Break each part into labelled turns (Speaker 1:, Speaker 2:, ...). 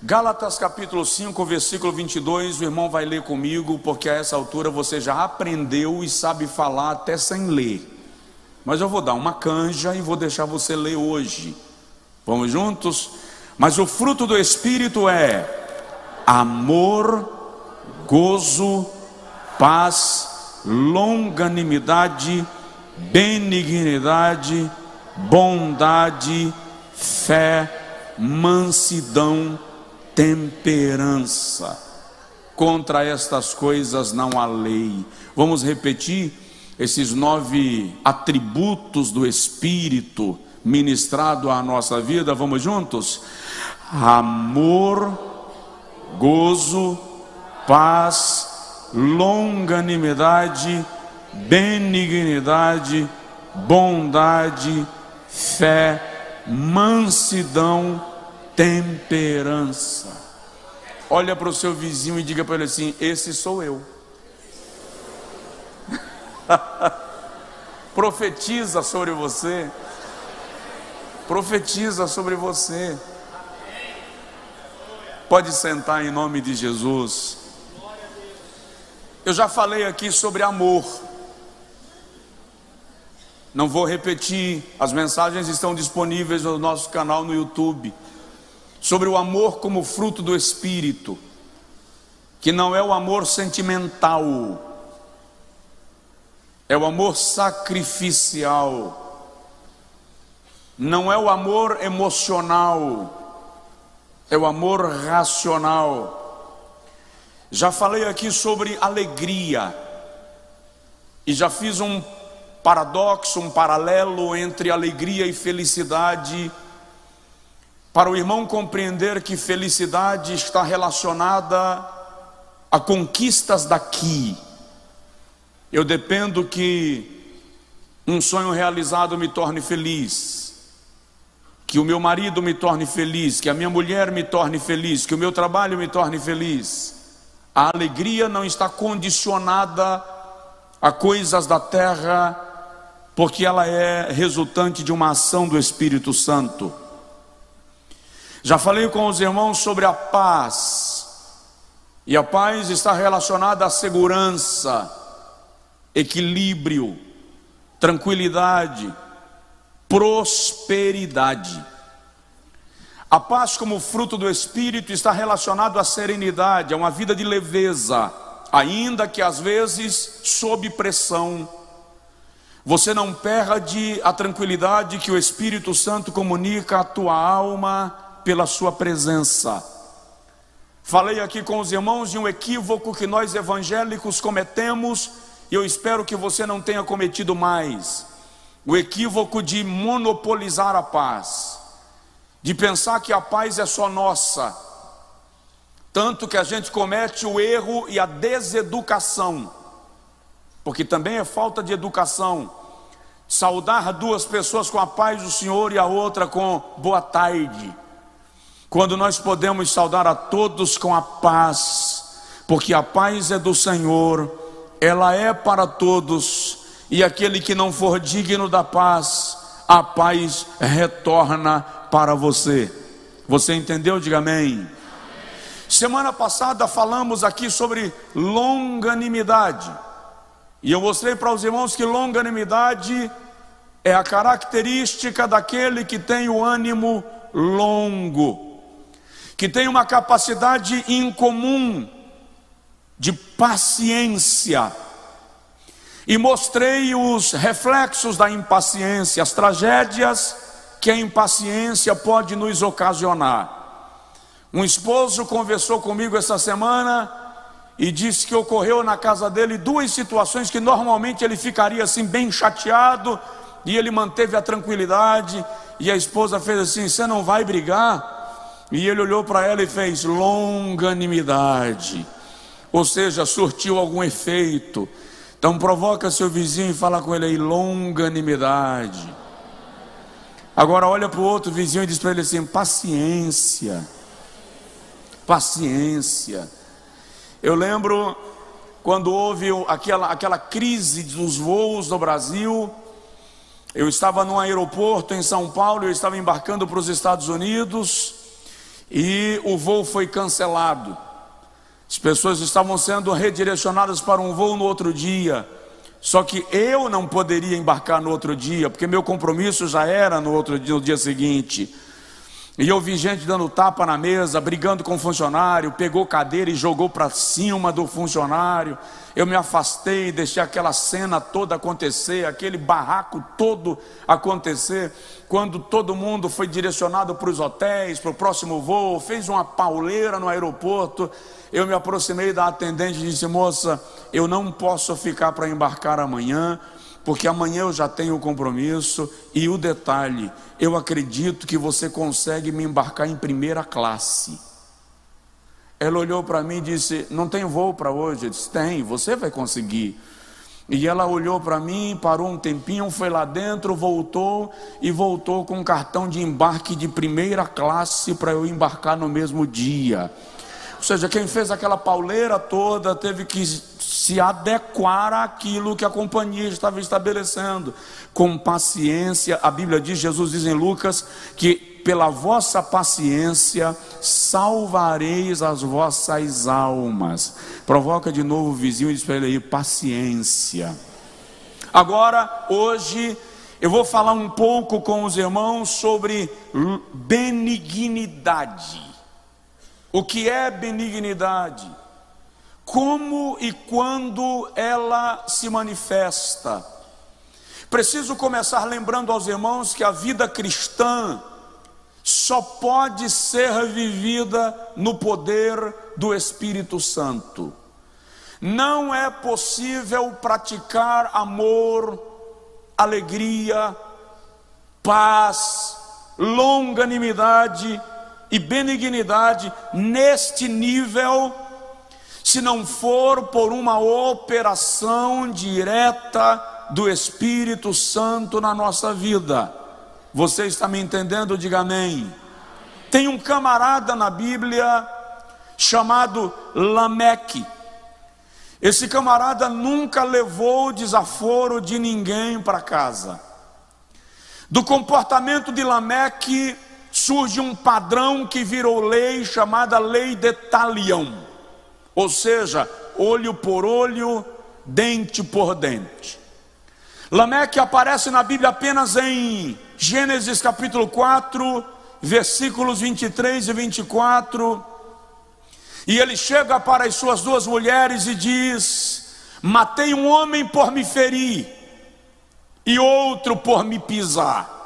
Speaker 1: Gálatas capítulo 5, versículo 22, o irmão vai ler comigo, porque a essa altura você já aprendeu e sabe falar até sem ler. Mas eu vou dar uma canja e vou deixar você ler hoje. Vamos juntos? Mas o fruto do Espírito é amor, gozo, paz, longanimidade, benignidade, bondade, fé, mansidão, temperança. Contra estas coisas não há lei. Vamos repetir esses nove atributos do Espírito ministrado à nossa vida. Vamos juntos? Amor, gozo, paz, longanimidade, benignidade, bondade, fé, mansidão, temperança. Olha para o seu vizinho e diga para ele assim: Esse sou eu. Profetiza sobre você. Profetiza sobre você. Pode sentar em nome de Jesus. Eu já falei aqui sobre amor. Não vou repetir, as mensagens estão disponíveis no nosso canal no YouTube sobre o amor como fruto do Espírito, que não é o amor sentimental, é o amor sacrificial, não é o amor emocional, é o amor racional. Já falei aqui sobre alegria, e já fiz um paradoxo, um paralelo entre alegria e felicidade para o irmão compreender que felicidade está relacionada a conquistas daqui. Eu dependo que um sonho realizado me torne feliz, que o meu marido me torne feliz, que a minha mulher me torne feliz, que o meu trabalho me torne feliz. A alegria não está condicionada a coisas da terra, porque ela é resultante de uma ação do Espírito Santo. Já falei com os irmãos sobre a paz. E a paz está relacionada à segurança, equilíbrio, tranquilidade, prosperidade. A paz, como fruto do Espírito, está relacionado à serenidade, a uma vida de leveza, ainda que às vezes sob pressão. Você não perde a tranquilidade que o Espírito Santo comunica à tua alma pela Sua presença. Falei aqui com os irmãos de um equívoco que nós evangélicos cometemos, e eu espero que você não tenha cometido mais. O equívoco de monopolizar a paz, de pensar que a paz é só nossa. Tanto que a gente comete o erro e a deseducação, porque também é falta de educação. Saudar duas pessoas com a paz do Senhor e a outra com boa tarde quando nós podemos saudar a todos com a paz, porque a paz é do Senhor, ela é para todos, e aquele que não for digno da paz, a paz retorna para você. Você entendeu? Diga amém. Semana passada falamos aqui sobre longanimidade. E eu mostrei para os irmãos que longanimidade é a característica daquele que tem o ânimo longo que tem uma capacidade incomum de paciência. E mostrei os reflexos da impaciência, as tragédias que a impaciência pode nos ocasionar. Um esposo conversou comigo essa semana e disse que ocorreu na casa dele duas situações que normalmente ele ficaria assim bem chateado e ele manteve a tranquilidade e a esposa fez assim: "Você não vai brigar?" E ele olhou para ela e fez longanimidade, ou seja, surtiu algum efeito. Então provoca seu vizinho e fala com ele aí, longanimidade. Agora olha para o outro vizinho e diz para ele assim: paciência, paciência. Eu lembro quando houve aquela, aquela crise dos voos no Brasil, eu estava num aeroporto em São Paulo, eu estava embarcando para os Estados Unidos, e o voo foi cancelado. As pessoas estavam sendo redirecionadas para um voo no outro dia. Só que eu não poderia embarcar no outro dia, porque meu compromisso já era no outro dia, no dia seguinte. E eu vi gente dando tapa na mesa, brigando com o funcionário, pegou cadeira e jogou para cima do funcionário. Eu me afastei, deixei aquela cena toda acontecer, aquele barraco todo acontecer. Quando todo mundo foi direcionado para os hotéis, para o próximo voo, fez uma pauleira no aeroporto. Eu me aproximei da atendente e disse: Moça, eu não posso ficar para embarcar amanhã porque amanhã eu já tenho o compromisso. E o detalhe, eu acredito que você consegue me embarcar em primeira classe. Ela olhou para mim e disse: Não tem voo para hoje? Eu disse: Tem, você vai conseguir. E ela olhou para mim, parou um tempinho, foi lá dentro, voltou e voltou com um cartão de embarque de primeira classe para eu embarcar no mesmo dia. Ou seja, quem fez aquela pauleira toda teve que se adequar àquilo que a companhia estava estabelecendo. Com paciência, a Bíblia diz, Jesus diz em Lucas, que pela vossa paciência salvareis as vossas almas. Provoca de novo o vizinho e diz para ele aí, paciência. Agora, hoje, eu vou falar um pouco com os irmãos sobre benignidade. O que é benignidade? como e quando ela se manifesta. Preciso começar lembrando aos irmãos que a vida cristã só pode ser vivida no poder do Espírito Santo. Não é possível praticar amor, alegria, paz, longanimidade e benignidade neste nível se não for por uma operação direta do Espírito Santo na nossa vida. Você está me entendendo? Diga amém. Tem um camarada na Bíblia chamado Lameque. Esse camarada nunca levou desaforo de ninguém para casa. Do comportamento de Lameque surge um padrão que virou lei chamada lei de Talião. Ou seja, olho por olho, dente por dente. Lameque aparece na Bíblia apenas em Gênesis capítulo 4, versículos 23 e 24. E ele chega para as suas duas mulheres e diz: Matei um homem por me ferir, e outro por me pisar.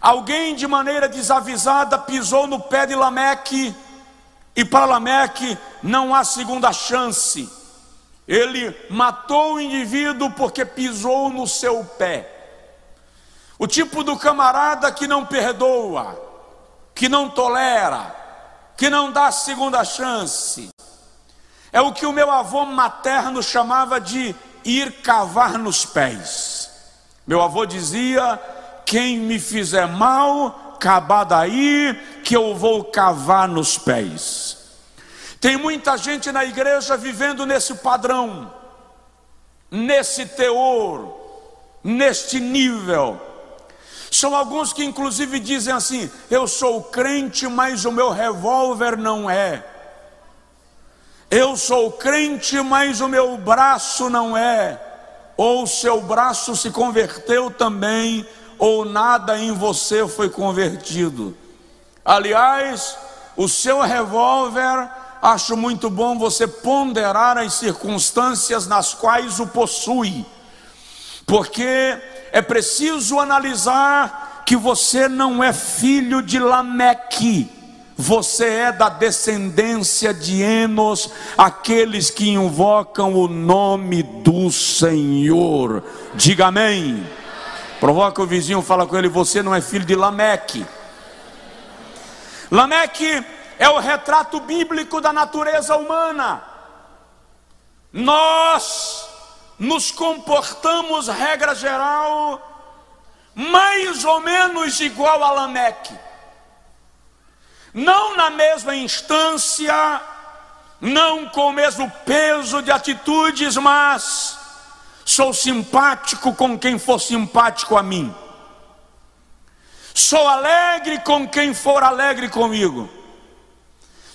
Speaker 1: Alguém de maneira desavisada pisou no pé de Lameque e para Lameque não há segunda chance. Ele matou o indivíduo porque pisou no seu pé. O tipo do camarada que não perdoa, que não tolera, que não dá segunda chance. É o que o meu avô materno chamava de ir cavar nos pés. Meu avô dizia: quem me fizer mal, acabar daí que eu vou cavar nos pés. Tem muita gente na igreja vivendo nesse padrão, nesse teor, neste nível. São alguns que inclusive dizem assim: eu sou crente, mas o meu revólver não é. Eu sou crente, mas o meu braço não é. Ou seu braço se converteu também, ou nada em você foi convertido. Aliás, o seu revólver, acho muito bom você ponderar as circunstâncias nas quais o possui, porque é preciso analisar que você não é filho de Lameque, você é da descendência de Enos, aqueles que invocam o nome do Senhor. Diga amém. Provoca o vizinho, fala com ele: Você não é filho de Lameque. Lameque é o retrato bíblico da natureza humana. Nós nos comportamos, regra geral, mais ou menos igual a Lameque. Não na mesma instância, não com o mesmo peso de atitudes, mas Sou simpático com quem for simpático a mim. Sou alegre com quem for alegre comigo.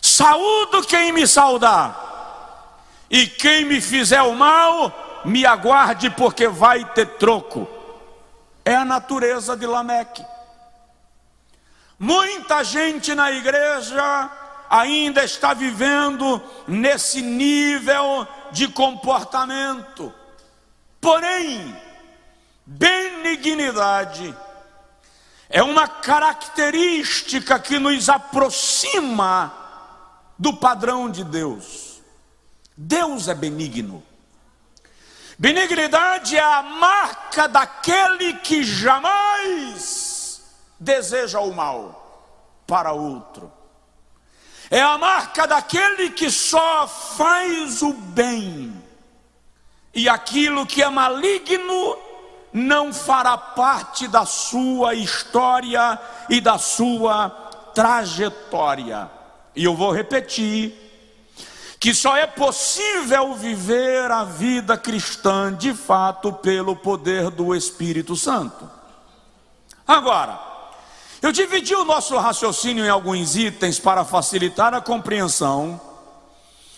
Speaker 1: Saúdo quem me saudar. E quem me fizer o mal, me aguarde, porque vai ter troco. É a natureza de Lameque. Muita gente na igreja ainda está vivendo nesse nível de comportamento. Porém, benignidade é uma característica que nos aproxima do padrão de Deus. Deus é benigno. Benignidade é a marca daquele que jamais deseja o mal para outro. É a marca daquele que só faz o bem. E aquilo que é maligno não fará parte da sua história e da sua trajetória. E eu vou repetir que só é possível viver a vida cristã de fato pelo poder do Espírito Santo. Agora, eu dividi o nosso raciocínio em alguns itens para facilitar a compreensão.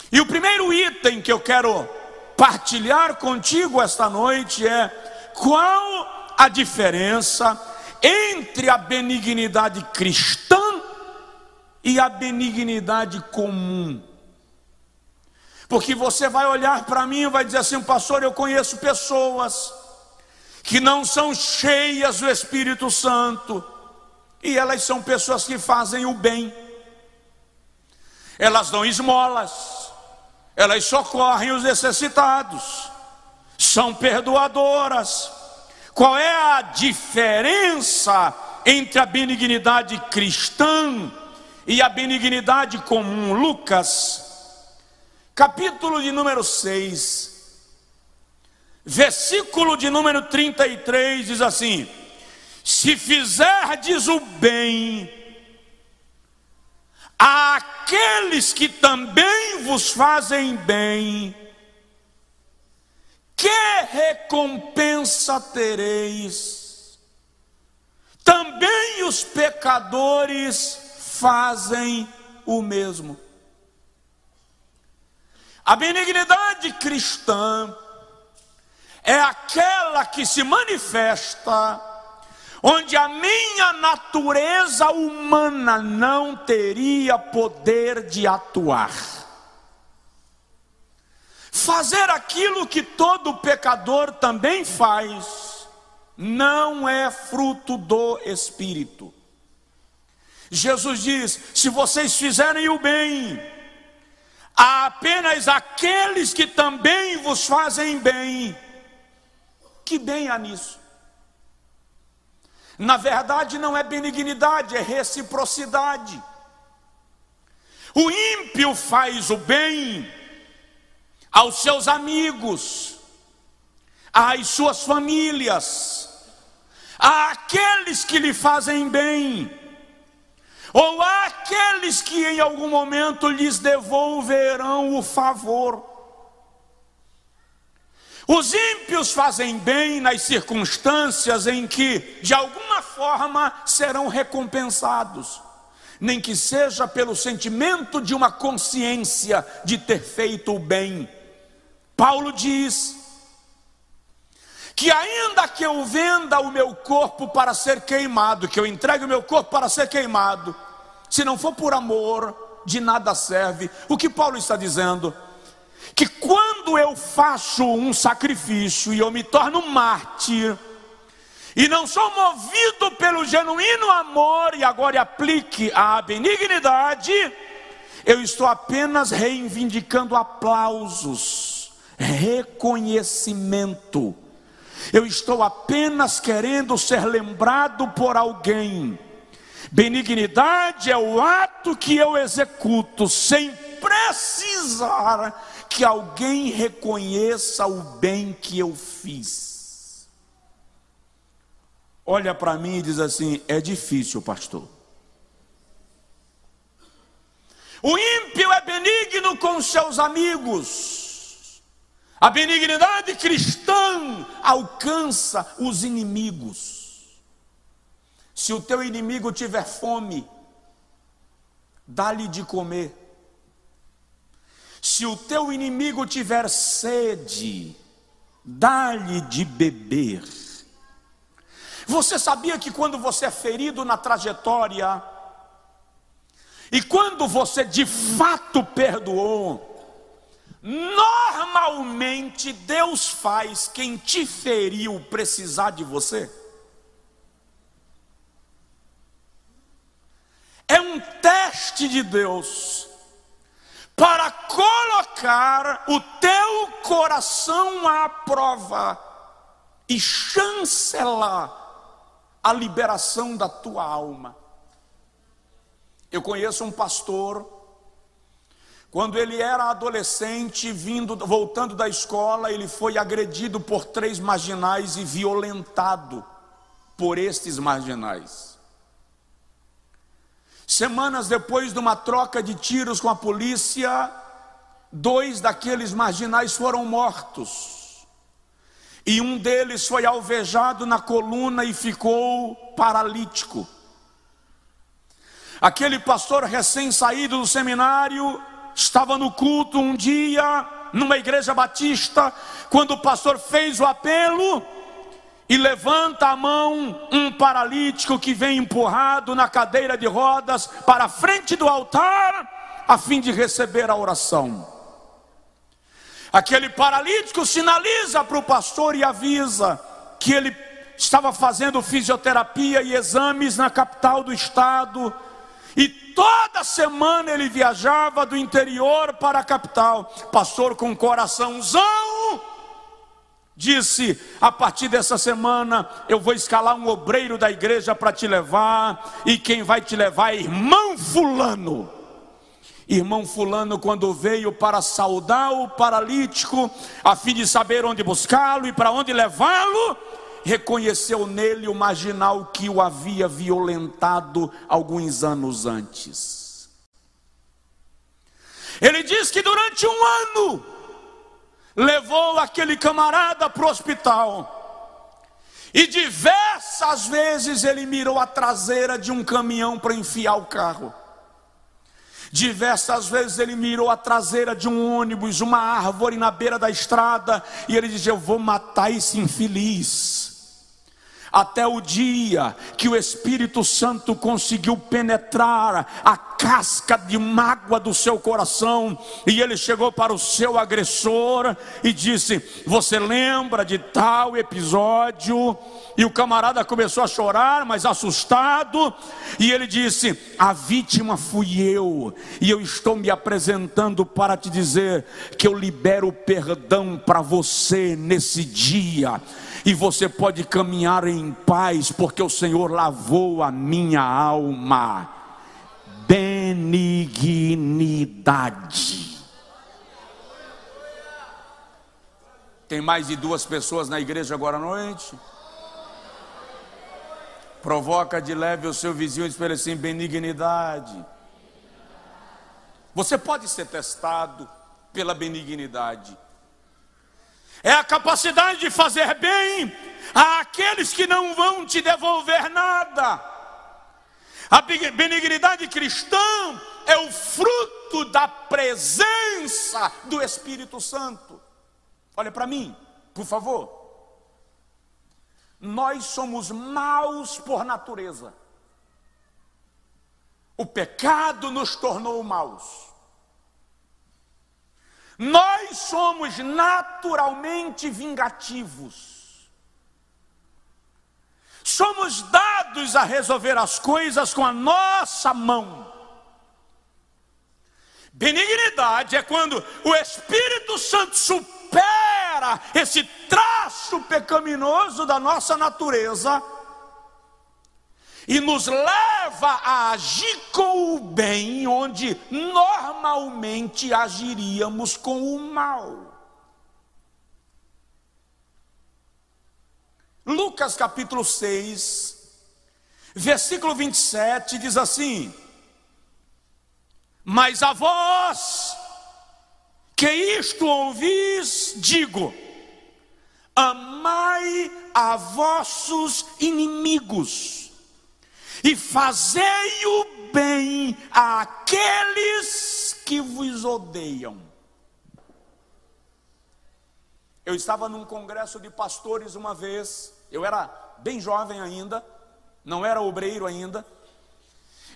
Speaker 1: E o primeiro item que eu quero partilhar contigo esta noite é qual a diferença entre a benignidade cristã e a benignidade comum. Porque você vai olhar para mim e vai dizer assim, pastor, eu conheço pessoas que não são cheias do Espírito Santo e elas são pessoas que fazem o bem. Elas dão esmolas, elas socorrem os necessitados, são perdoadoras. Qual é a diferença entre a benignidade cristã e a benignidade comum? Lucas, capítulo de número 6, versículo de número 33 diz assim: se fizerdes o bem àqueles que também vos fazem bem, que recompensa tereis? Também os pecadores fazem o mesmo. A benignidade cristã é aquela que se manifesta onde a minha natureza humana não teria poder de atuar. Fazer aquilo que todo pecador também faz, não é fruto do Espírito. Jesus diz: se vocês fizerem o bem, apenas aqueles que também vos fazem bem. Que bem há nisso? Na verdade, não é benignidade, é reciprocidade. O ímpio faz o bem aos seus amigos, às suas famílias, àqueles que lhe fazem bem, ou àqueles que em algum momento lhes devolverão o favor. Os ímpios fazem bem nas circunstâncias em que, de alguma forma, serão recompensados, nem que seja pelo sentimento de uma consciência de ter feito o bem. Paulo diz que, ainda que eu venda o meu corpo para ser queimado, que eu entregue o meu corpo para ser queimado, se não for por amor, de nada serve. O que Paulo está dizendo? que quando eu faço um sacrifício e eu me torno mártir, e não sou movido pelo genuíno amor, e agora aplique a benignidade, eu estou apenas reivindicando aplausos, reconhecimento. Eu estou apenas querendo ser lembrado por alguém. Benignidade é o ato que eu executo sem precisar que alguém reconheça o bem que eu fiz. Olha para mim e diz assim: é difícil, pastor. O ímpio é benigno com seus amigos. A benignidade cristã alcança os inimigos. Se o teu inimigo tiver fome, dá-lhe de comer. Se o teu inimigo tiver sede, dá-lhe de beber. Você sabia que quando você é ferido na trajetória, e quando você de fato perdoou, normalmente Deus faz quem te feriu precisar de você? É um teste de Deus para colocar o teu coração à prova e chancelar a liberação da tua alma. Eu conheço um pastor, quando ele era adolescente, vindo, voltando da escola, ele foi agredido por três marginais e violentado por estes marginais. Semanas depois de uma troca de tiros com a polícia, dois daqueles marginais foram mortos. E um deles foi alvejado na coluna e ficou paralítico. Aquele pastor recém-saído do seminário estava no culto um dia, numa igreja batista, quando o pastor fez o apelo e levanta a mão um paralítico que vem empurrado na cadeira de rodas para a frente do altar, a fim de receber a oração. Aquele paralítico sinaliza para o pastor e avisa que ele estava fazendo fisioterapia e exames na capital do estado e toda semana ele viajava do interior para a capital. Pastor com coraçãozão, disse: A partir dessa semana eu vou escalar um obreiro da igreja para te levar, e quem vai te levar é irmão Fulano. Irmão Fulano, quando veio para saudar o paralítico, a fim de saber onde buscá-lo e para onde levá-lo, reconheceu nele o marginal que o havia violentado alguns anos antes. Ele diz que durante um ano levou aquele camarada para o hospital. E diversas vezes ele mirou a traseira de um caminhão para enfiar o carro. Diversas vezes ele mirou a traseira de um ônibus, uma árvore na beira da estrada, e ele dizia: Eu vou matar esse infeliz até o dia que o Espírito Santo conseguiu penetrar a casca de mágoa do seu coração, e ele chegou para o seu agressor e disse: Você lembra de tal episódio? E o camarada começou a chorar, mas assustado, e ele disse: A vítima fui eu, e eu estou me apresentando para te dizer que eu libero perdão para você nesse dia e você pode caminhar em paz, porque o Senhor lavou a minha alma. Benignidade. Tem mais de duas pessoas na igreja agora à noite? Provoca de leve o seu vizinho e espera assim: benignidade. Você pode ser testado pela benignidade é a capacidade de fazer bem àqueles que não vão te devolver nada. A benignidade cristã é o fruto da presença do Espírito Santo. Olha para mim, por favor. Nós somos maus por natureza. O pecado nos tornou maus. Nós somos naturalmente vingativos. Somos dados a resolver as coisas com a nossa mão. Benignidade é quando o Espírito Santo supera esse traço pecaminoso da nossa natureza e nos leva a agir com o bem onde normalmente agiríamos com o mal. Lucas capítulo 6, versículo 27 diz assim: Mas a vós que isto ouvis, digo: amai a vossos inimigos e fazei o bem àqueles que vos odeiam. Eu estava num congresso de pastores uma vez, eu era bem jovem ainda, não era obreiro ainda,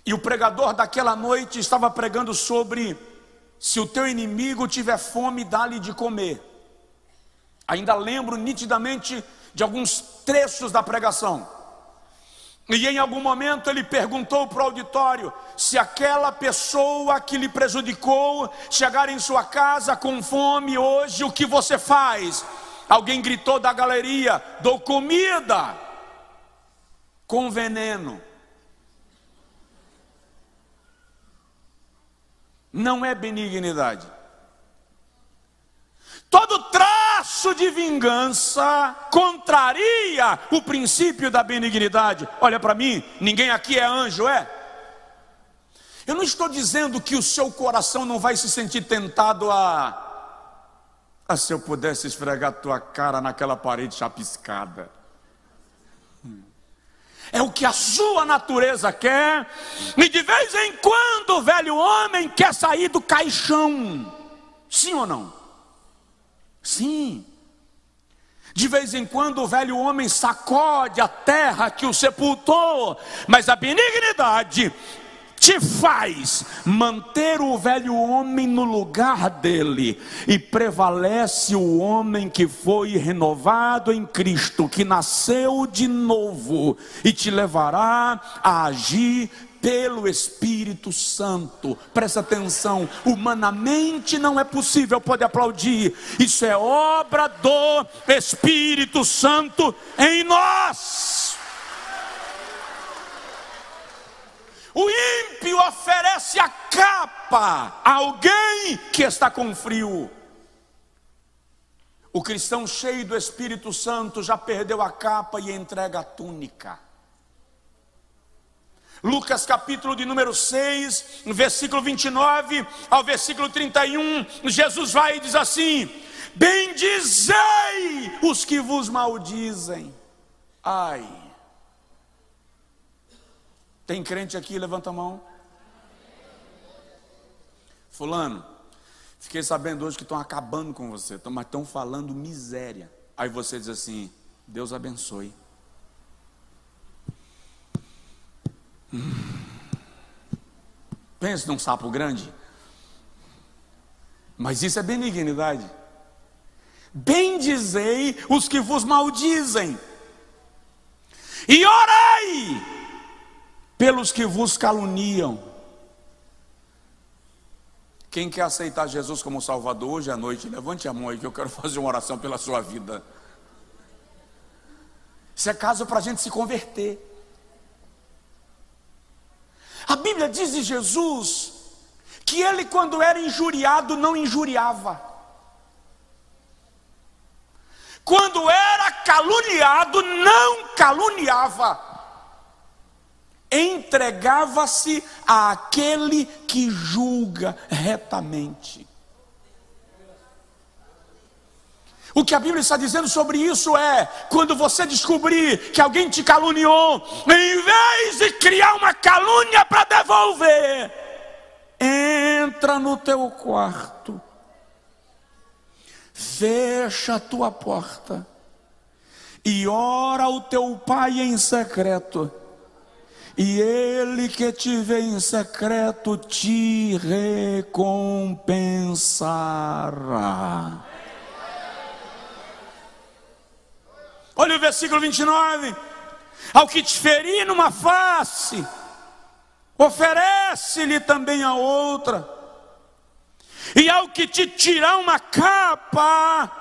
Speaker 1: e o pregador daquela noite estava pregando sobre se o teu inimigo tiver fome, dá-lhe de comer. Ainda lembro nitidamente de alguns trechos da pregação. E em algum momento ele perguntou para o auditório se aquela pessoa que lhe prejudicou chegar em sua casa com fome hoje, o que você faz? Alguém gritou da galeria: dou comida com veneno. Não é benignidade. Todo traço de vingança contraria o princípio da benignidade. Olha para mim, ninguém aqui é anjo, é? Eu não estou dizendo que o seu coração não vai se sentir tentado a. Ah, se eu pudesse esfregar tua cara naquela parede chapiscada. É o que a sua natureza quer, e de vez em quando o velho homem quer sair do caixão. Sim ou não? Sim. De vez em quando o velho homem sacode a terra que o sepultou, mas a benignidade te faz manter o velho homem no lugar dele e prevalece o homem que foi renovado em Cristo, que nasceu de novo e te levará a agir pelo Espírito Santo. Presta atenção, humanamente não é possível, pode aplaudir. Isso é obra do Espírito Santo em nós. O ímpio oferece a capa a alguém que está com frio. O cristão cheio do Espírito Santo já perdeu a capa e entrega a túnica. Lucas capítulo de número 6, versículo 29 ao versículo 31, Jesus vai e diz assim: Bendizei os que vos maldizem. Ai. Tem crente aqui? Levanta a mão. Fulano, fiquei sabendo hoje que estão acabando com você, mas estão falando miséria. Aí você diz assim: Deus abençoe. Pense num sapo grande. Mas isso é benignidade. Bendizei os que vos maldizem. E orai pelos que vos caluniam. Quem quer aceitar Jesus como Salvador hoje à noite, levante a mão aí que eu quero fazer uma oração pela sua vida. Isso é caso para a gente se converter. A Bíblia diz de Jesus que ele, quando era injuriado, não injuriava. Quando era caluniado, não caluniava. Entregava-se àquele que julga retamente. O que a Bíblia está dizendo sobre isso é: quando você descobrir que alguém te caluniou, em vez de criar uma calúnia para devolver, entra no teu quarto, fecha a tua porta e ora ao teu pai em secreto. E ele que te vê em secreto te recompensará. Olha o versículo 29. Ao que te ferir numa face, oferece-lhe também a outra. E ao que te tirar uma capa,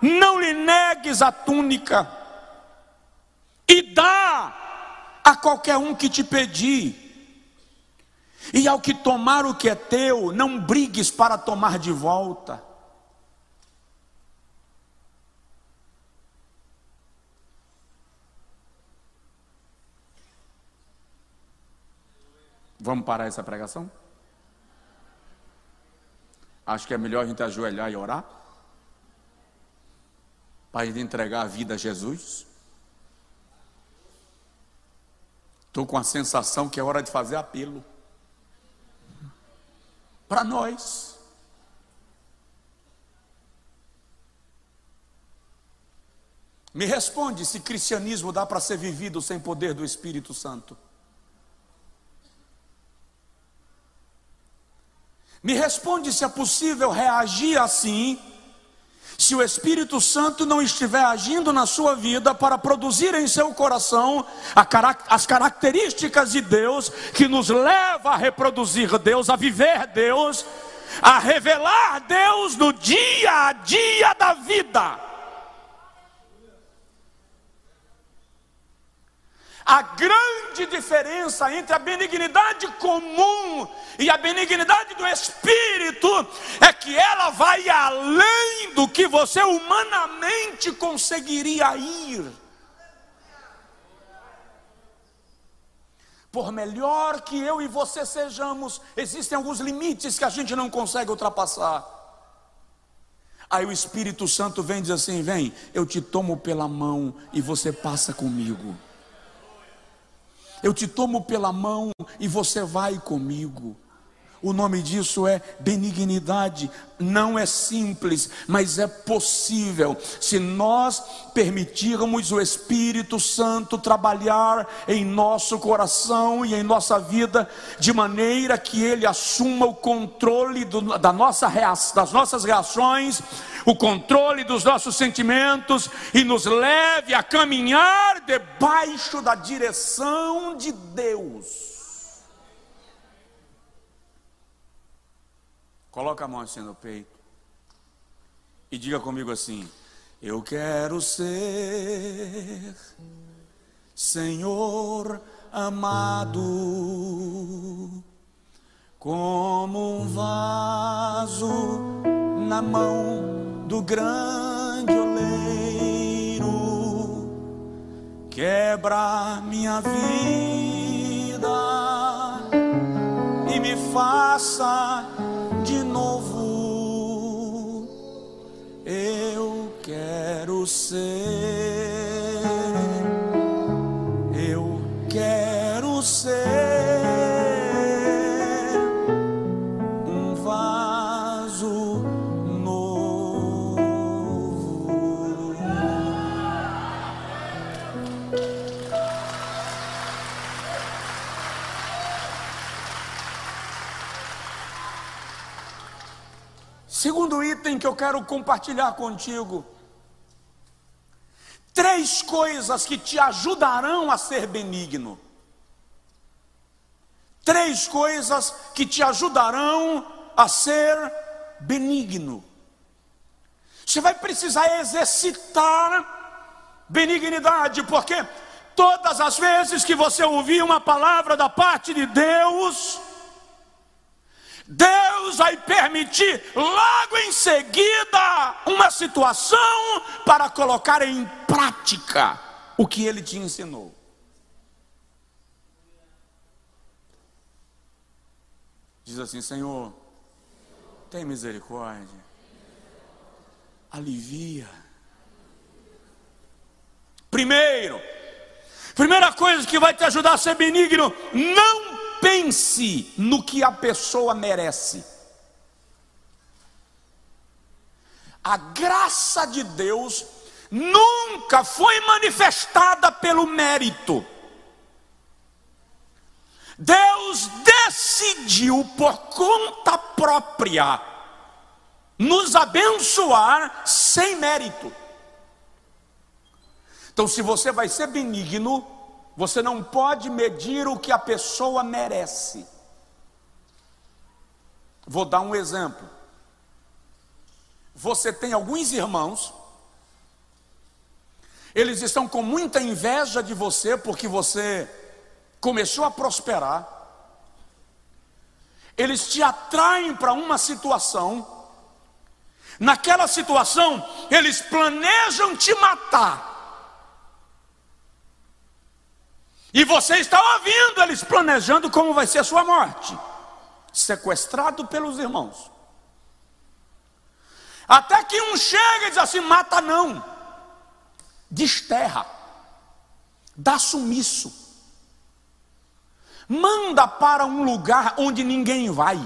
Speaker 1: não lhe negues a túnica. E dá a qualquer um que te pedir. E ao que tomar o que é teu, não brigues para tomar de volta. Vamos parar essa pregação? Acho que é melhor a gente ajoelhar e orar. Para a gente entregar a vida a Jesus. Estou com a sensação que é hora de fazer apelo. Para nós. Me responde se cristianismo dá para ser vivido sem poder do Espírito Santo. Me responde se é possível reagir assim se o Espírito Santo não estiver agindo na sua vida para produzir em seu coração as características de Deus que nos leva a reproduzir Deus, a viver Deus, a revelar Deus no dia a dia da vida. A grande diferença entre a benignidade comum e a benignidade do Espírito é que ela vai além do que você humanamente conseguiria ir. Por melhor que eu e você sejamos, existem alguns limites que a gente não consegue ultrapassar. Aí o Espírito Santo vem e diz assim: Vem, eu te tomo pela mão e você passa comigo eu te tomo pela mão e você vai comigo. O nome disso é benignidade. Não é simples, mas é possível. Se nós permitirmos o Espírito Santo trabalhar em nosso coração e em nossa vida, de maneira que ele assuma o controle do, da nossa das nossas reações, o controle dos nossos sentimentos e nos leve a caminhar debaixo da direção de Deus. Coloca a mão assim no peito. E diga comigo assim: Eu quero ser Senhor amado, como um vaso na mão do grande oleiro. Quebra minha vida e me faça quero ser, eu quero ser. Segundo item que eu quero compartilhar contigo. Três coisas que te ajudarão a ser benigno. Três coisas que te ajudarão a ser benigno. Você vai precisar exercitar benignidade, porque todas as vezes que você ouvir uma palavra da parte de Deus, Deus vai permitir logo em seguida uma situação para colocar em prática o que ele te ensinou. Diz assim: Senhor, tem misericórdia, alivia. Primeiro, primeira coisa que vai te ajudar a ser benigno, não pense no que a pessoa merece. A graça de Deus nunca foi manifestada pelo mérito. Deus decidiu por conta própria nos abençoar sem mérito. Então, se você vai ser benigno, você não pode medir o que a pessoa merece. Vou dar um exemplo. Você tem alguns irmãos, eles estão com muita inveja de você porque você começou a prosperar. Eles te atraem para uma situação. Naquela situação, eles planejam te matar. E você está ouvindo eles planejando como vai ser a sua morte. Sequestrado pelos irmãos. Até que um chega e diz assim: mata não, desterra, dá sumiço. manda para um lugar onde ninguém vai.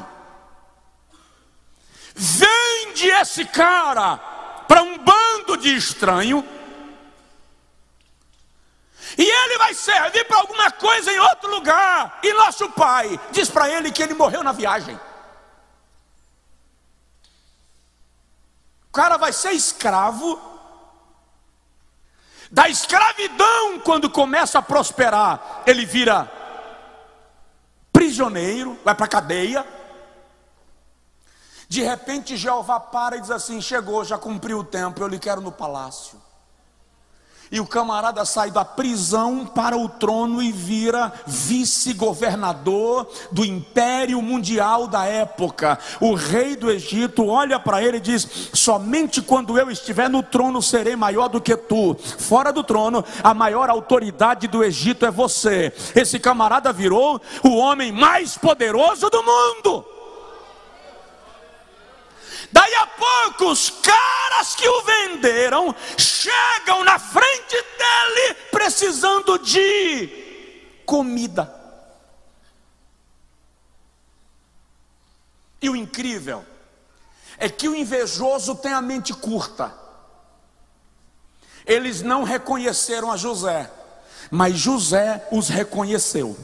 Speaker 1: Vende esse cara para um bando de estranho. E ele vai servir para alguma coisa em outro lugar. E nosso pai diz para ele que ele morreu na viagem. O cara vai ser escravo. Da escravidão, quando começa a prosperar, ele vira prisioneiro, vai para a cadeia. De repente Jeová para e diz assim: Chegou, já cumpriu o tempo, eu lhe quero no palácio. E o camarada sai da prisão para o trono e vira vice-governador do império mundial da época. O rei do Egito olha para ele e diz: Somente quando eu estiver no trono serei maior do que tu. Fora do trono, a maior autoridade do Egito é você. Esse camarada virou o homem mais poderoso do mundo. Daí a pouco, os caras que o venderam chegam na frente dele precisando de comida. E o incrível é que o invejoso tem a mente curta. Eles não reconheceram a José, mas José os reconheceu.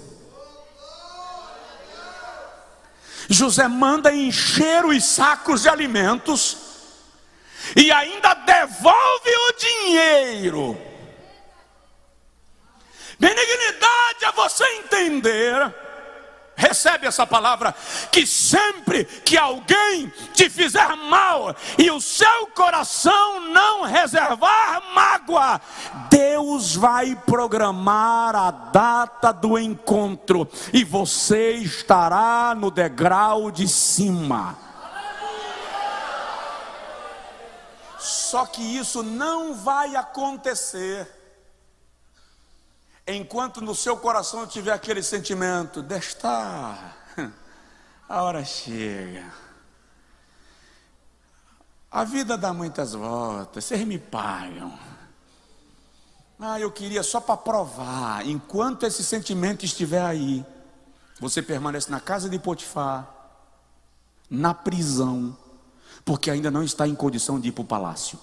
Speaker 1: José manda encher os sacos de alimentos e ainda devolve o dinheiro. Benignidade é você entender Recebe essa palavra que sempre que alguém te fizer mal e o seu coração não reservar mágoa, Deus vai programar a data do encontro e você estará no degrau de cima. Só que isso não vai acontecer Enquanto no seu coração tiver aquele sentimento, desta, a hora chega. A vida dá muitas voltas, vocês me pagam. Ah, eu queria só para provar. Enquanto esse sentimento estiver aí, você permanece na casa de Potifar, na prisão, porque ainda não está em condição de ir para o palácio.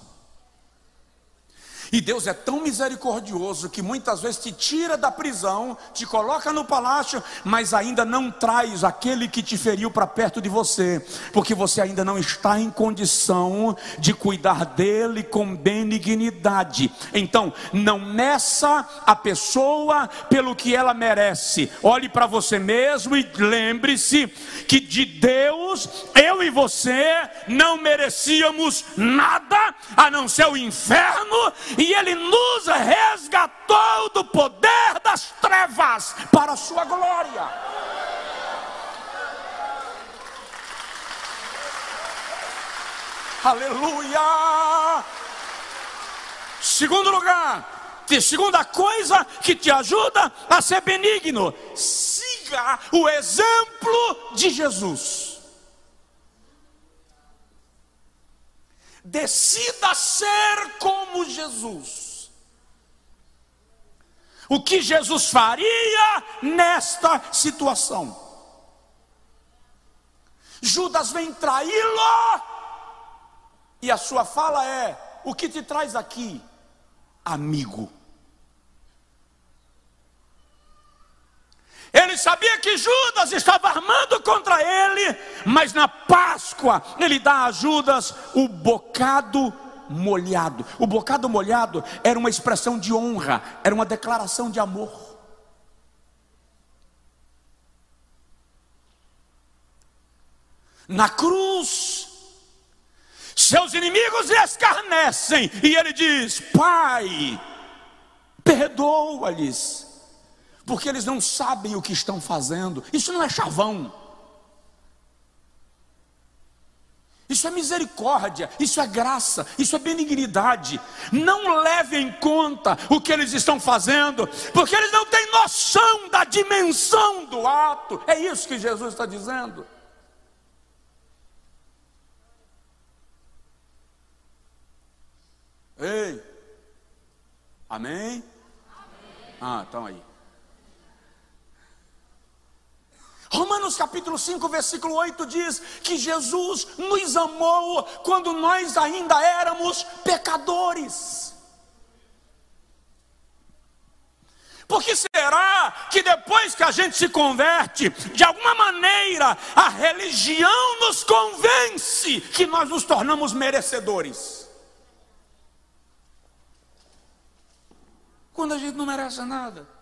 Speaker 1: E Deus é tão misericordioso que muitas vezes te tira da prisão, te coloca no palácio, mas ainda não traz aquele que te feriu para perto de você, porque você ainda não está em condição de cuidar dele com benignidade. Então, não meça a pessoa pelo que ela merece. Olhe para você mesmo e lembre-se que de Deus, eu e você não merecíamos nada a não ser o inferno e Ele nos resgatou do poder das trevas para a Sua glória. Aleluia! Segundo lugar, segunda coisa que te ajuda a ser benigno, siga o exemplo de Jesus. Decida ser como Jesus. O que Jesus faria nesta situação? Judas vem traí-lo, e a sua fala é: O que te traz aqui, amigo? Ele sabia que Judas estava armando contra ele, mas na Páscoa ele dá a Judas o bocado molhado. O bocado molhado era uma expressão de honra, era uma declaração de amor. Na cruz, seus inimigos escarnecem, e ele diz: Pai, perdoa-lhes porque eles não sabem o que estão fazendo. Isso não é chavão. Isso é misericórdia, isso é graça, isso é benignidade. Não leve em conta o que eles estão fazendo, porque eles não têm noção da dimensão do ato. É isso que Jesus está dizendo. Ei, amém? amém. Ah, estão aí. Romanos capítulo 5, versículo 8 diz que Jesus nos amou quando nós ainda éramos pecadores. Porque será que depois que a gente se converte, de alguma maneira a religião nos convence que nós nos tornamos merecedores? Quando a gente não merece nada.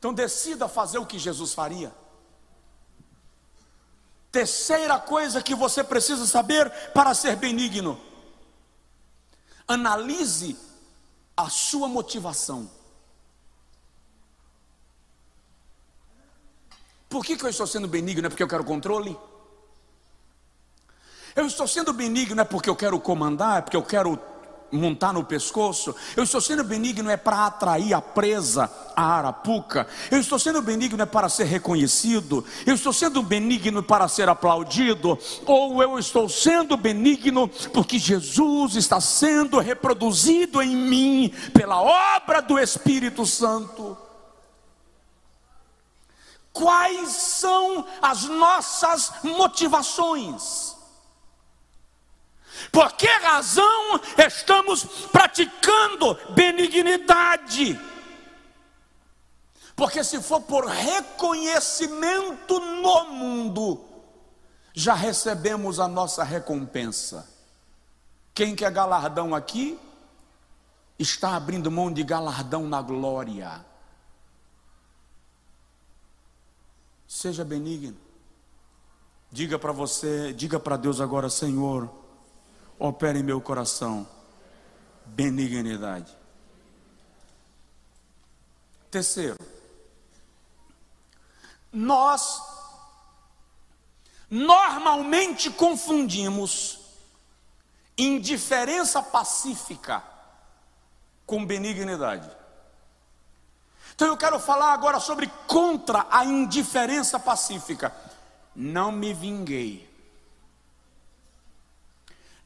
Speaker 1: Então decida fazer o que Jesus faria. Terceira coisa que você precisa saber para ser benigno: analise a sua motivação. Por que, que eu estou sendo benigno? É porque eu quero controle? Eu estou sendo benigno é porque eu quero comandar, é porque eu quero montar no pescoço. Eu estou sendo benigno é para atrair a presa, a arapuca. Eu estou sendo benigno é para ser reconhecido. Eu estou sendo benigno para ser aplaudido. Ou eu estou sendo benigno porque Jesus está sendo reproduzido em mim pela obra do Espírito Santo. Quais são as nossas motivações? Por que razão estamos praticando benignidade? Porque se for por reconhecimento no mundo, já recebemos a nossa recompensa. Quem quer galardão aqui, está abrindo mão de galardão na glória. Seja benigno. Diga para você, diga para Deus agora, Senhor, opera em meu coração benignidade. Terceiro, nós normalmente confundimos indiferença pacífica com benignidade. Então eu quero falar agora sobre contra a indiferença pacífica. Não me vinguei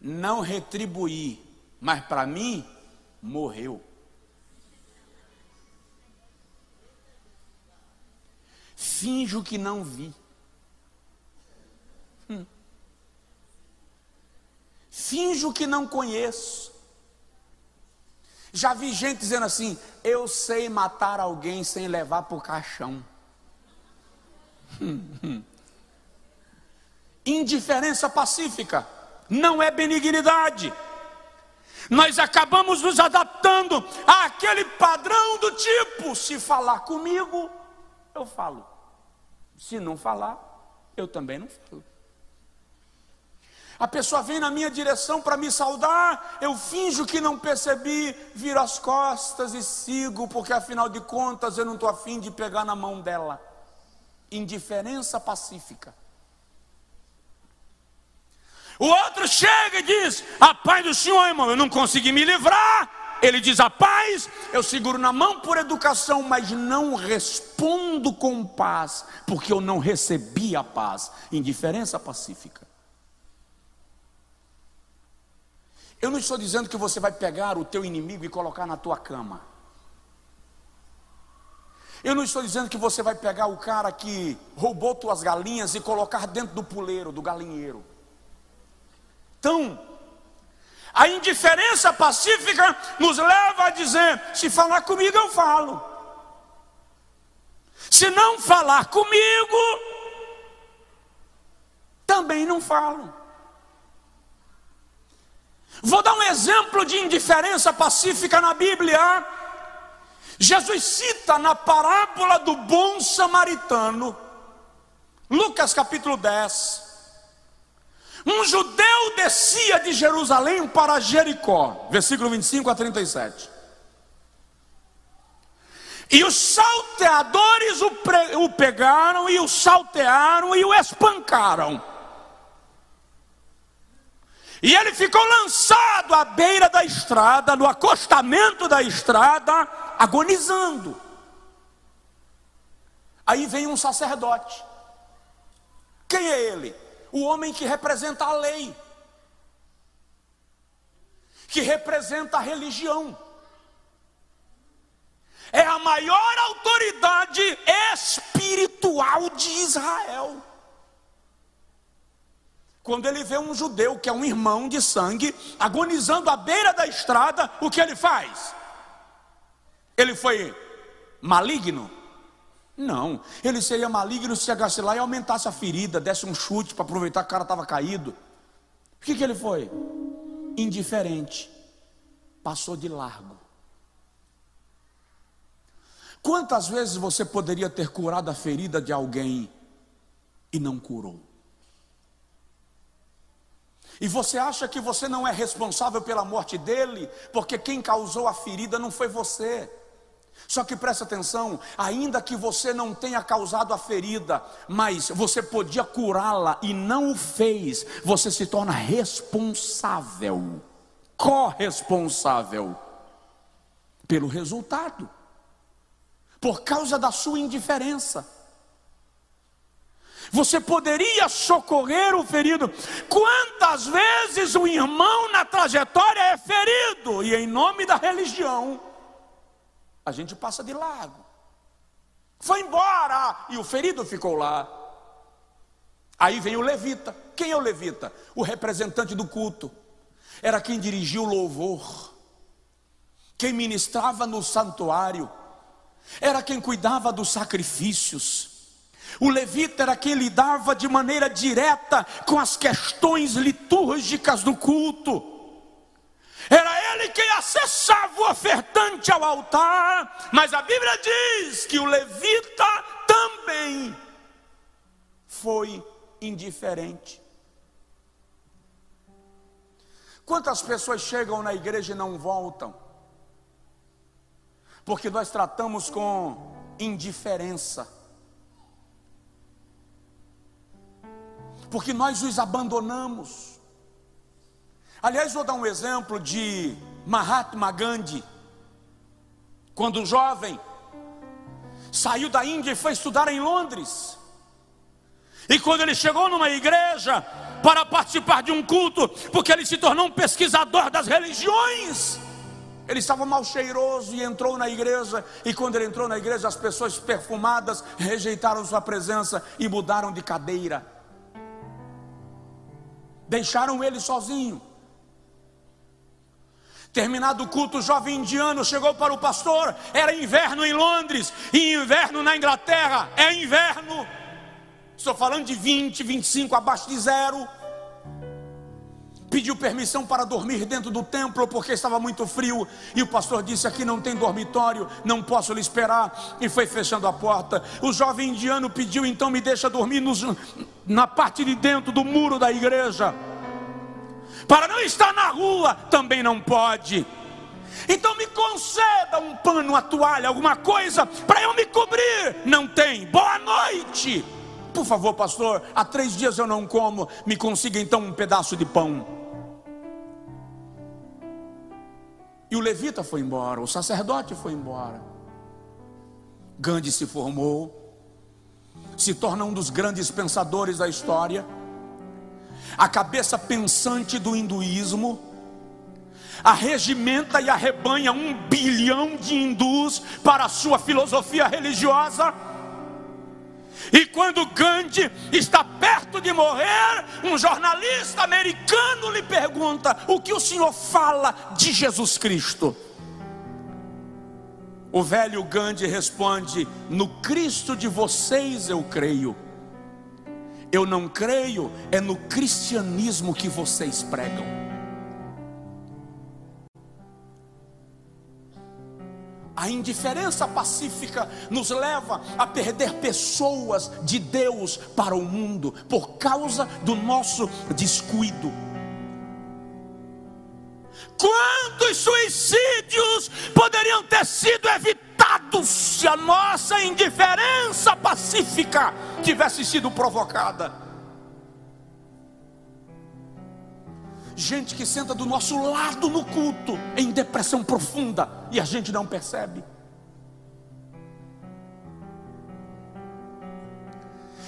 Speaker 1: não retribuí, mas para mim, morreu. Finjo que não vi. Hum. Finjo que não conheço. Já vi gente dizendo assim: eu sei matar alguém sem levar para o caixão. Hum, hum. Indiferença pacífica não é benignidade. Nós acabamos nos adaptando àquele padrão do tipo: se falar comigo, eu falo. Se não falar, eu também não falo. A pessoa vem na minha direção para me saudar, eu finjo que não percebi, viro as costas e sigo, porque afinal de contas eu não estou afim de pegar na mão dela. Indiferença pacífica. O outro chega e diz: A paz do Senhor, irmão, eu não consegui me livrar. Ele diz: A paz, eu seguro na mão por educação, mas não respondo com paz, porque eu não recebi a paz. Indiferença pacífica. Eu não estou dizendo que você vai pegar o teu inimigo e colocar na tua cama. Eu não estou dizendo que você vai pegar o cara que roubou tuas galinhas e colocar dentro do puleiro, do galinheiro. Então, a indiferença pacífica nos leva a dizer: se falar comigo, eu falo. Se não falar comigo, também não falo. Vou dar um exemplo de indiferença pacífica na Bíblia. Jesus cita na parábola do bom samaritano, Lucas capítulo 10. Um judeu descia de Jerusalém para Jericó, versículo 25 a 37. E os salteadores o, pre, o pegaram e o saltearam e o espancaram. E ele ficou lançado à beira da estrada, no acostamento da estrada, agonizando. Aí vem um sacerdote. Quem é ele? O homem que representa a lei, que representa a religião. é a maior autoridade espiritual de Israel. Quando ele vê um judeu, que é um irmão de sangue, agonizando à beira da estrada, o que ele faz? Ele foi maligno? Não, ele seria maligno se chegasse lá e aumentasse a ferida, desse um chute para aproveitar que o cara estava caído. O que, que ele foi? Indiferente, passou de largo. Quantas vezes você poderia ter curado a ferida de alguém e não curou? E você acha que você não é responsável pela morte dele, porque quem causou a ferida não foi você. Só que presta atenção, ainda que você não tenha causado a ferida, mas você podia curá-la e não o fez, você se torna responsável, corresponsável pelo resultado, por causa da sua indiferença. Você poderia socorrer o ferido. Quantas vezes um irmão na trajetória é ferido e em nome da religião a gente passa de lado. Foi embora e o ferido ficou lá. Aí vem o levita. Quem é o levita? O representante do culto. Era quem dirigia o louvor. Quem ministrava no santuário. Era quem cuidava dos sacrifícios. O levita era quem lidava de maneira direta com as questões litúrgicas do culto. Ele quem acessava o ofertante ao altar, mas a Bíblia diz que o levita também foi indiferente. Quantas pessoas chegam na igreja e não voltam? Porque nós tratamos com indiferença. Porque nós os abandonamos. Aliás, vou dar um exemplo de Mahatma Gandhi. Quando jovem, saiu da Índia e foi estudar em Londres. E quando ele chegou numa igreja para participar de um culto, porque ele se tornou um pesquisador das religiões, ele estava mal cheiroso e entrou na igreja. E quando ele entrou na igreja, as pessoas perfumadas rejeitaram sua presença e mudaram de cadeira. Deixaram ele sozinho. Terminado o culto, o jovem indiano chegou para o pastor. Era inverno em Londres e inverno na Inglaterra. É inverno. Estou falando de 20, 25 abaixo de zero. Pediu permissão para dormir dentro do templo porque estava muito frio. E o pastor disse: Aqui não tem dormitório, não posso lhe esperar. E foi fechando a porta. O jovem indiano pediu: Então me deixa dormir nos, na parte de dentro do muro da igreja. Para não estar na rua também não pode. Então me conceda um pano, uma toalha, alguma coisa para eu me cobrir. Não tem. Boa noite. Por favor, pastor, há três dias eu não como. Me consiga então um pedaço de pão. E o levita foi embora, o sacerdote foi embora. Gandhi se formou, se torna um dos grandes pensadores da história a cabeça pensante do hinduísmo, arregimenta e arrebanha um bilhão de hindus para a sua filosofia religiosa. E quando Gandhi está perto de morrer, um jornalista americano lhe pergunta: O que o senhor fala de Jesus Cristo? O velho Gandhi responde: No Cristo de vocês eu creio. Eu não creio é no cristianismo que vocês pregam. A indiferença pacífica nos leva a perder pessoas de Deus para o mundo por causa do nosso descuido. Quantos suicídios poderiam ter sido evitados se a nossa indiferença pacífica tivesse sido provocada? Gente que senta do nosso lado no culto em depressão profunda e a gente não percebe.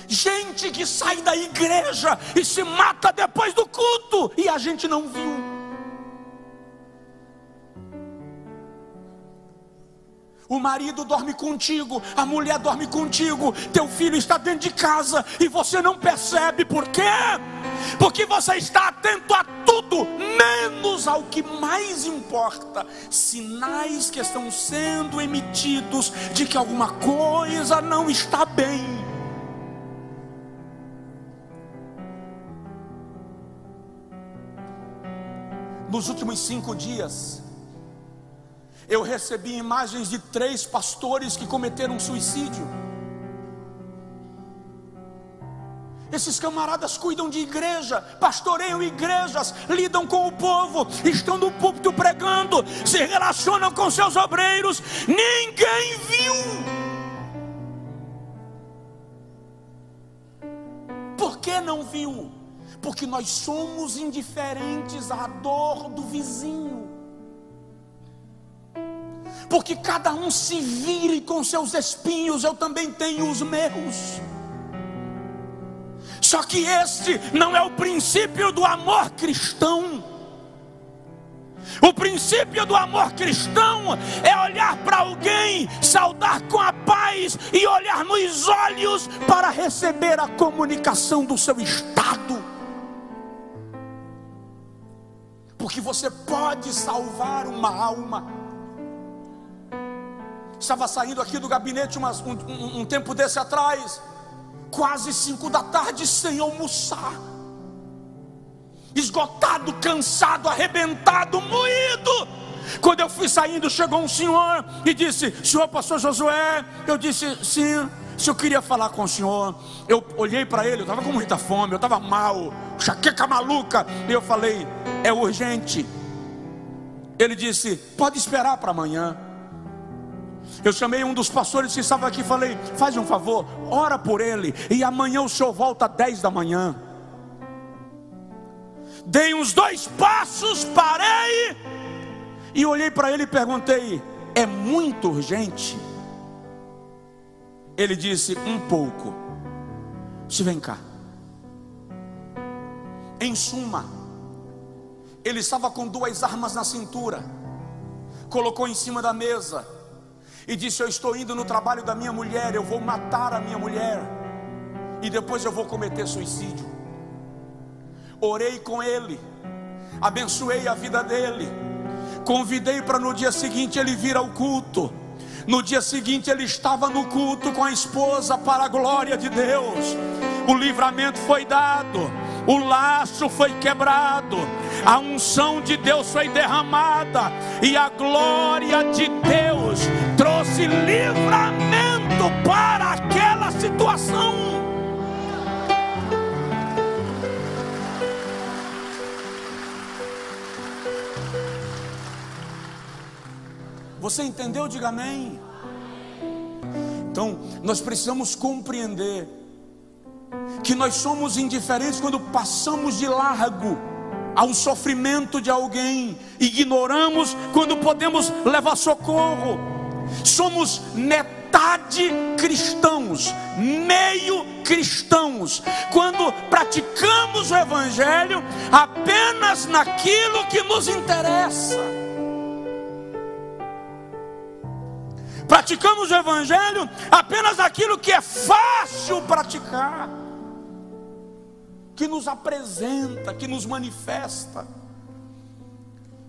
Speaker 1: Gente que sai da igreja e se mata depois do culto e a gente não viu. O marido dorme contigo, a mulher dorme contigo, teu filho está dentro de casa e você não percebe por quê? Porque você está atento a tudo, menos ao que mais importa sinais que estão sendo emitidos de que alguma coisa não está bem. Nos últimos cinco dias, eu recebi imagens de três pastores que cometeram suicídio. Esses camaradas cuidam de igreja, pastoreiam igrejas, lidam com o povo, estão no púlpito pregando, se relacionam com seus obreiros. Ninguém viu. Por que não viu? Porque nós somos indiferentes à dor do vizinho porque cada um se vire com seus espinhos, eu também tenho os meus. Só que este não é o princípio do amor cristão. O princípio do amor cristão é olhar para alguém, saudar com a paz e olhar nos olhos para receber a comunicação do seu estado. Porque você pode salvar uma alma Estava saindo aqui do gabinete umas, um, um, um tempo desse atrás, quase cinco da tarde, sem almoçar. Esgotado, cansado, arrebentado, moído. Quando eu fui saindo, chegou um senhor e disse: Senhor pastor Josué, eu disse sim. Se eu queria falar com o senhor, eu olhei para ele, eu estava com muita fome, eu estava mal, chaqueca maluca, e eu falei: é urgente. Ele disse: pode esperar para amanhã. Eu chamei um dos pastores que estava aqui e falei: faz um favor, ora por ele, e amanhã o senhor volta às 10 da manhã. Dei uns dois passos, parei e olhei para ele e perguntei: é muito urgente? Ele disse: um pouco. Se vem cá. Em suma, ele estava com duas armas na cintura, colocou em cima da mesa e disse: Eu estou indo no trabalho da minha mulher, eu vou matar a minha mulher, e depois eu vou cometer suicídio. Orei com ele, abençoei a vida dele, convidei para no dia seguinte ele vir ao culto. No dia seguinte ele estava no culto com a esposa para a glória de Deus. O livramento foi dado, o laço foi quebrado, a unção de Deus foi derramada e a glória de Deus trouxe livramento para aquela situação. Você entendeu? Diga amém. Então, nós precisamos compreender que nós somos indiferentes quando passamos de largo ao sofrimento de alguém, ignoramos quando podemos levar socorro. Somos metade cristãos, meio cristãos, quando praticamos o Evangelho apenas naquilo que nos interessa. Praticamos o Evangelho apenas aquilo que é fácil praticar, que nos apresenta, que nos manifesta.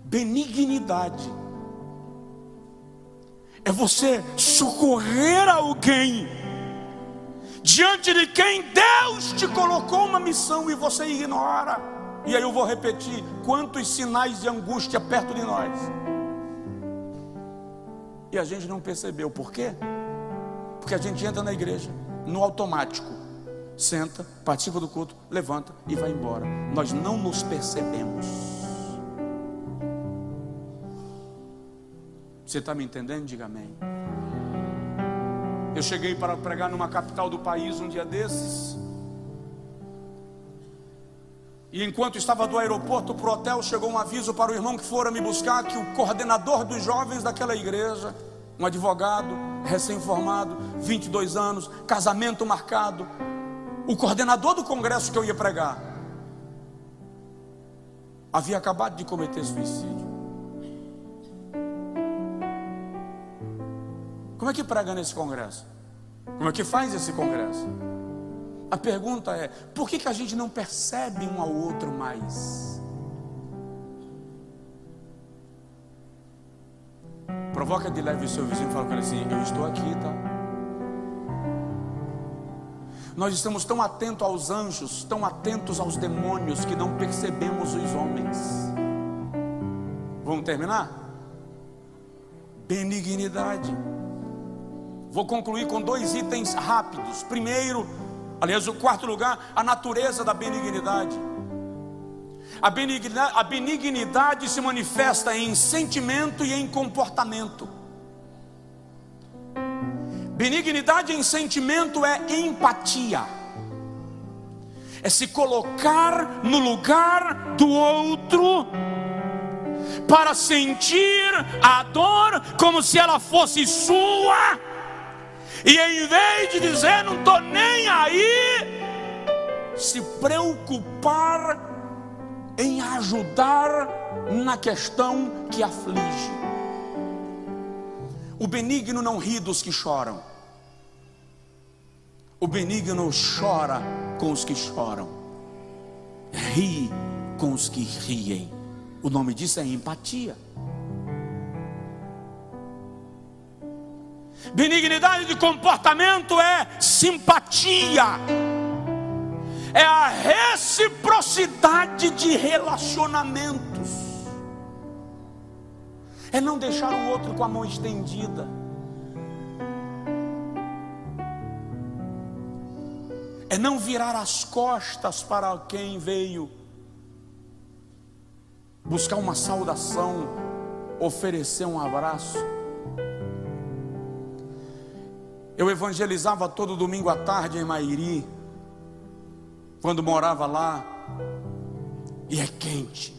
Speaker 1: Benignidade é você socorrer alguém diante de quem Deus te colocou uma missão e você ignora. E aí eu vou repetir: quantos sinais de angústia perto de nós e a gente não percebeu. Por quê? Porque a gente entra na igreja no automático. Senta, participa do culto, levanta e vai embora. Nós não nos percebemos. Você está me entendendo? Diga amém. Eu cheguei para pregar numa capital do país um dia desses. E enquanto estava do aeroporto para o hotel, chegou um aviso para o irmão que fora me buscar que o coordenador dos jovens daquela igreja, um advogado recém-formado, 22 anos, casamento marcado, o coordenador do congresso que eu ia pregar, havia acabado de cometer suicídio. Como é que prega nesse congresso? Como é que faz esse congresso? A pergunta é: por que, que a gente não percebe um ao outro mais? Provoca de leve o seu vizinho e fala ele assim: Eu estou aqui, tá? Nós estamos tão atentos aos anjos, tão atentos aos demônios, que não percebemos os homens. Vamos terminar? Benignidade. Vou concluir com dois itens rápidos. Primeiro, aliás, o quarto lugar, a natureza da benignidade. A benignidade, a benignidade se manifesta em sentimento e em comportamento. Benignidade em sentimento é empatia, é se colocar no lugar do outro, para sentir a dor como se ela fosse sua, e em vez de dizer não estou nem aí, se preocupar em ajudar na questão que aflige. O benigno não ri dos que choram. O benigno chora com os que choram. Ri com os que riem. O nome disso é empatia. Benignidade de comportamento é simpatia é a reciprocidade de relacionamentos, é não deixar o outro com a mão estendida. É não virar as costas para quem veio buscar uma saudação, oferecer um abraço. Eu evangelizava todo domingo à tarde em Mairi quando morava lá, e é quente.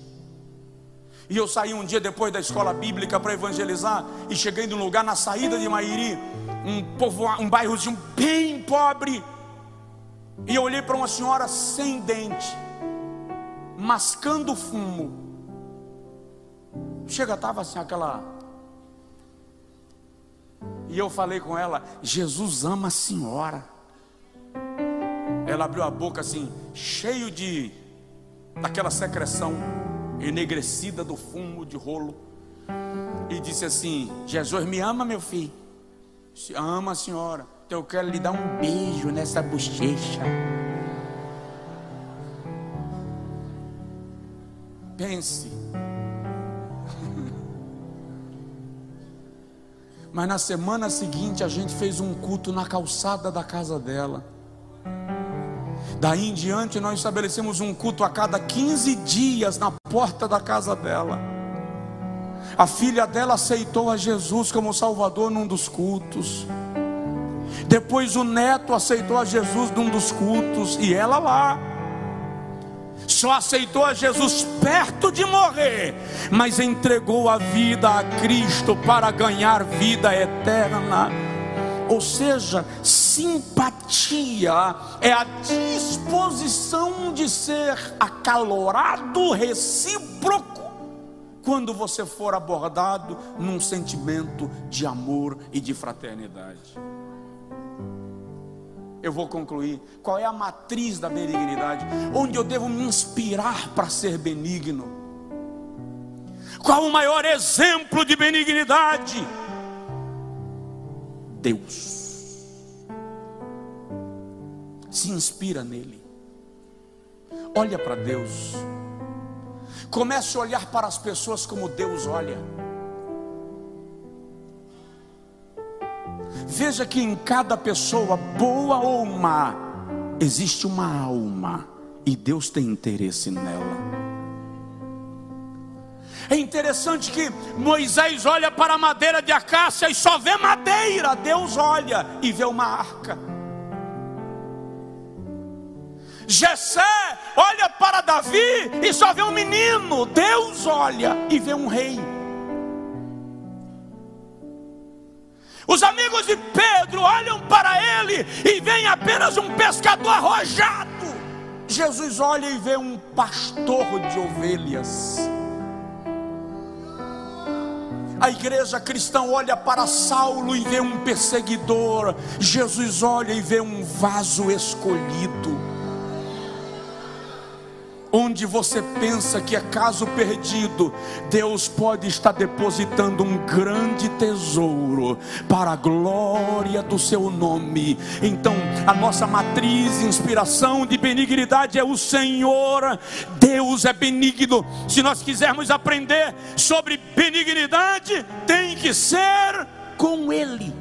Speaker 1: E eu saí um dia depois da escola bíblica para evangelizar, e cheguei num lugar na saída de Mairi, um, povo, um bairrozinho bem pobre, e eu olhei para uma senhora sem dente, mascando fumo. Chega, estava assim aquela. E eu falei com ela: Jesus ama a senhora. Ela abriu a boca assim, cheio de daquela secreção enegrecida do fumo de rolo, e disse assim: Jesus me ama, meu filho. Se ama a senhora. Então eu quero lhe dar um beijo nessa bochecha. Pense. Mas na semana seguinte a gente fez um culto na calçada da casa dela. Daí em diante nós estabelecemos um culto a cada 15 dias na porta da casa dela. A filha dela aceitou a Jesus como Salvador num dos cultos. Depois o neto aceitou a Jesus num dos cultos e ela lá. Só aceitou a Jesus perto de morrer, mas entregou a vida a Cristo para ganhar vida eterna. Ou seja, simpatia é a disposição de ser acalorado, recíproco, quando você for abordado num sentimento de amor e de fraternidade. Eu vou concluir. Qual é a matriz da benignidade? Onde eu devo me inspirar para ser benigno? Qual o maior exemplo de benignidade? Deus se inspira nele. Olha para Deus. Comece a olhar para as pessoas como Deus olha. Veja que em cada pessoa, boa ou má, existe uma alma e Deus tem interesse nela. É interessante que Moisés olha para a madeira de acácia e só vê madeira, Deus olha e vê uma arca. Jessé olha para Davi e só vê um menino. Deus olha e vê um rei. Os amigos de Pedro olham para ele e veem apenas um pescador arrojado. Jesus olha e vê um pastor de ovelhas. A igreja cristã olha para Saulo e vê um perseguidor, Jesus olha e vê um vaso escolhido onde você pensa que é caso perdido, Deus pode estar depositando um grande tesouro para a glória do seu nome. Então, a nossa matriz, inspiração de benignidade é o Senhor. Deus é benigno. Se nós quisermos aprender sobre benignidade, tem que ser com Ele.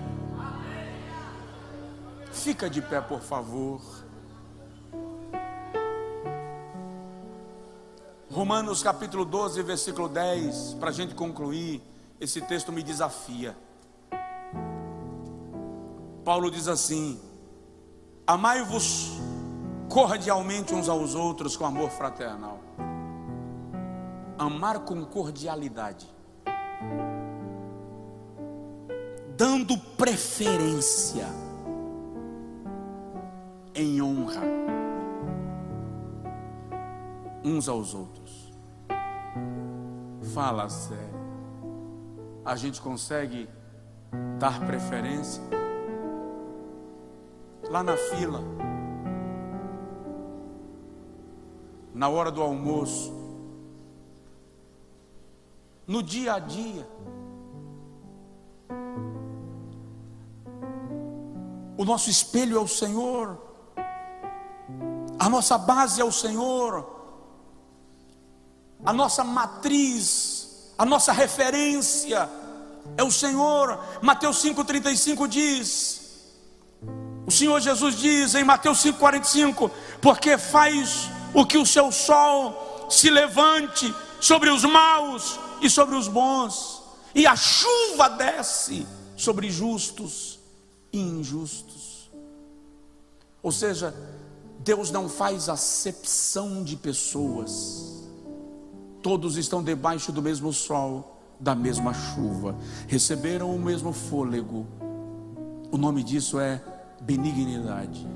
Speaker 1: Fica de pé, por favor. Romanos capítulo 12, versículo 10, para a gente concluir, esse texto me desafia. Paulo diz assim: Amai-vos cordialmente uns aos outros com amor fraternal. Amar com cordialidade, dando preferência em honra uns aos outros. Fala sério. A gente consegue dar preferência? Lá na fila, na hora do almoço, no dia a dia. O nosso espelho é o Senhor, a nossa base é o Senhor a nossa matriz, a nossa referência é o Senhor. Mateus 5,35 diz: o Senhor Jesus diz em Mateus 5,45: porque faz o que o seu sol se levante sobre os maus e sobre os bons, e a chuva desce sobre justos e injustos. Ou seja, Deus não faz acepção de pessoas. Todos estão debaixo do mesmo sol, da mesma chuva, receberam o mesmo fôlego. O nome disso é benignidade.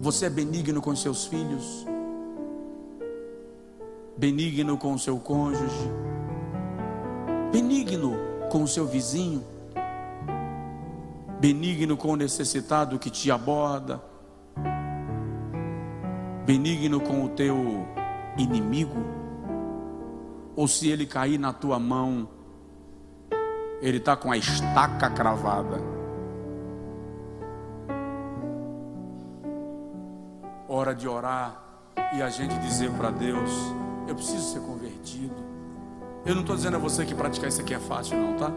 Speaker 1: Você é benigno com seus filhos, benigno com seu cônjuge, benigno com o seu vizinho, benigno com o necessitado que te aborda, benigno com o teu inimigo, ou se ele cair na tua mão, ele está com a estaca cravada. Hora de orar e a gente dizer para Deus: Eu preciso ser convertido. Eu não estou dizendo a você que praticar isso aqui é fácil, não, tá?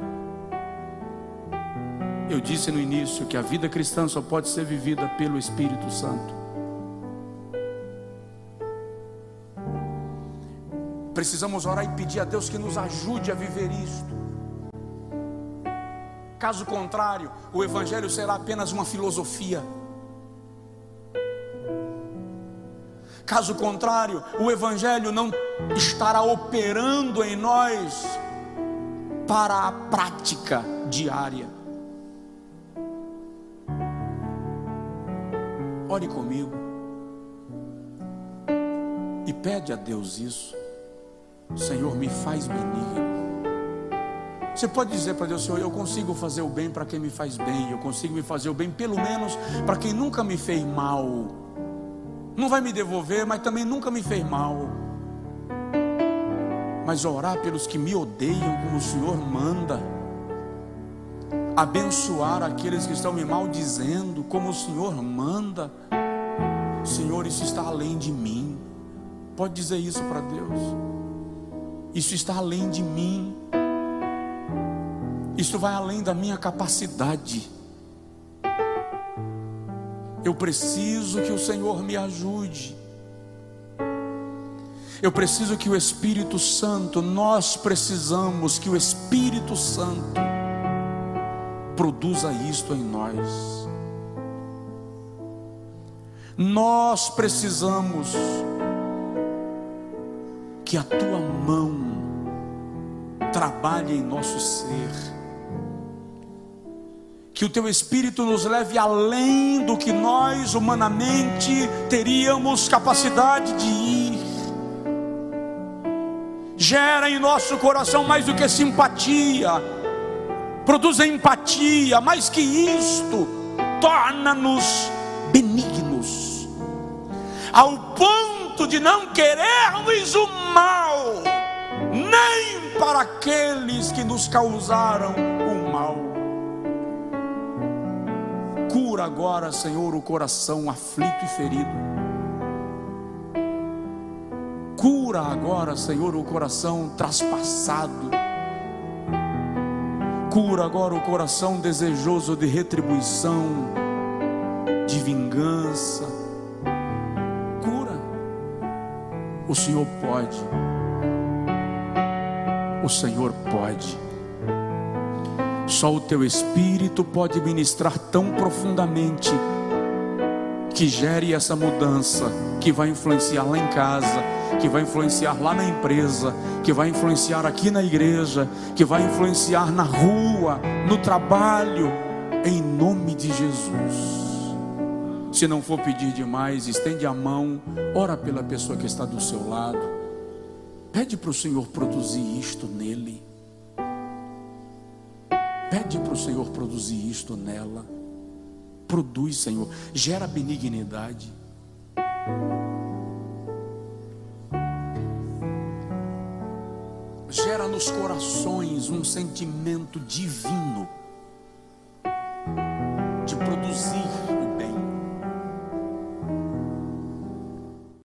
Speaker 1: Eu disse no início que a vida cristã só pode ser vivida pelo Espírito Santo. Precisamos orar e pedir a Deus que nos ajude a viver isto. Caso contrário, o Evangelho será apenas uma filosofia. Caso contrário, o Evangelho não estará operando em nós para a prática diária. Ore comigo e pede a Deus isso. Senhor, me faz benigno. Você pode dizer para Deus, Senhor, eu consigo fazer o bem para quem me faz bem, eu consigo me fazer o bem pelo menos para quem nunca me fez mal. Não vai me devolver, mas também nunca me fez mal. Mas orar pelos que me odeiam, como o Senhor manda. Abençoar aqueles que estão me maldizendo, como o Senhor manda. Senhor, isso está além de mim. Pode dizer isso para Deus. Isso está além de mim. Isso vai além da minha capacidade. Eu preciso que o Senhor me ajude. Eu preciso que o Espírito Santo, nós precisamos que o Espírito Santo produza isto em nós. Nós precisamos que a tua mão trabalhe em nosso ser. Que o teu espírito nos leve além do que nós humanamente teríamos capacidade de ir. gera em nosso coração mais do que simpatia, produz empatia, mais que isto, torna-nos benignos, ao ponto de não querermos o mal, nem para aqueles que nos causaram o mal. Cura agora, Senhor, o coração aflito e ferido. Cura agora, Senhor, o coração traspassado. Cura agora o coração desejoso de retribuição, de vingança. Cura. O Senhor pode. O Senhor pode. Só o teu espírito pode ministrar tão profundamente que gere essa mudança que vai influenciar lá em casa, que vai influenciar lá na empresa, que vai influenciar aqui na igreja, que vai influenciar na rua, no trabalho, em nome de Jesus. Se não for pedir demais, estende a mão, ora pela pessoa que está do seu lado, pede para o Senhor produzir isto nele, pede para o Senhor produzir isto nela. Produz, Senhor, gera benignidade. gera nos corações um sentimento divino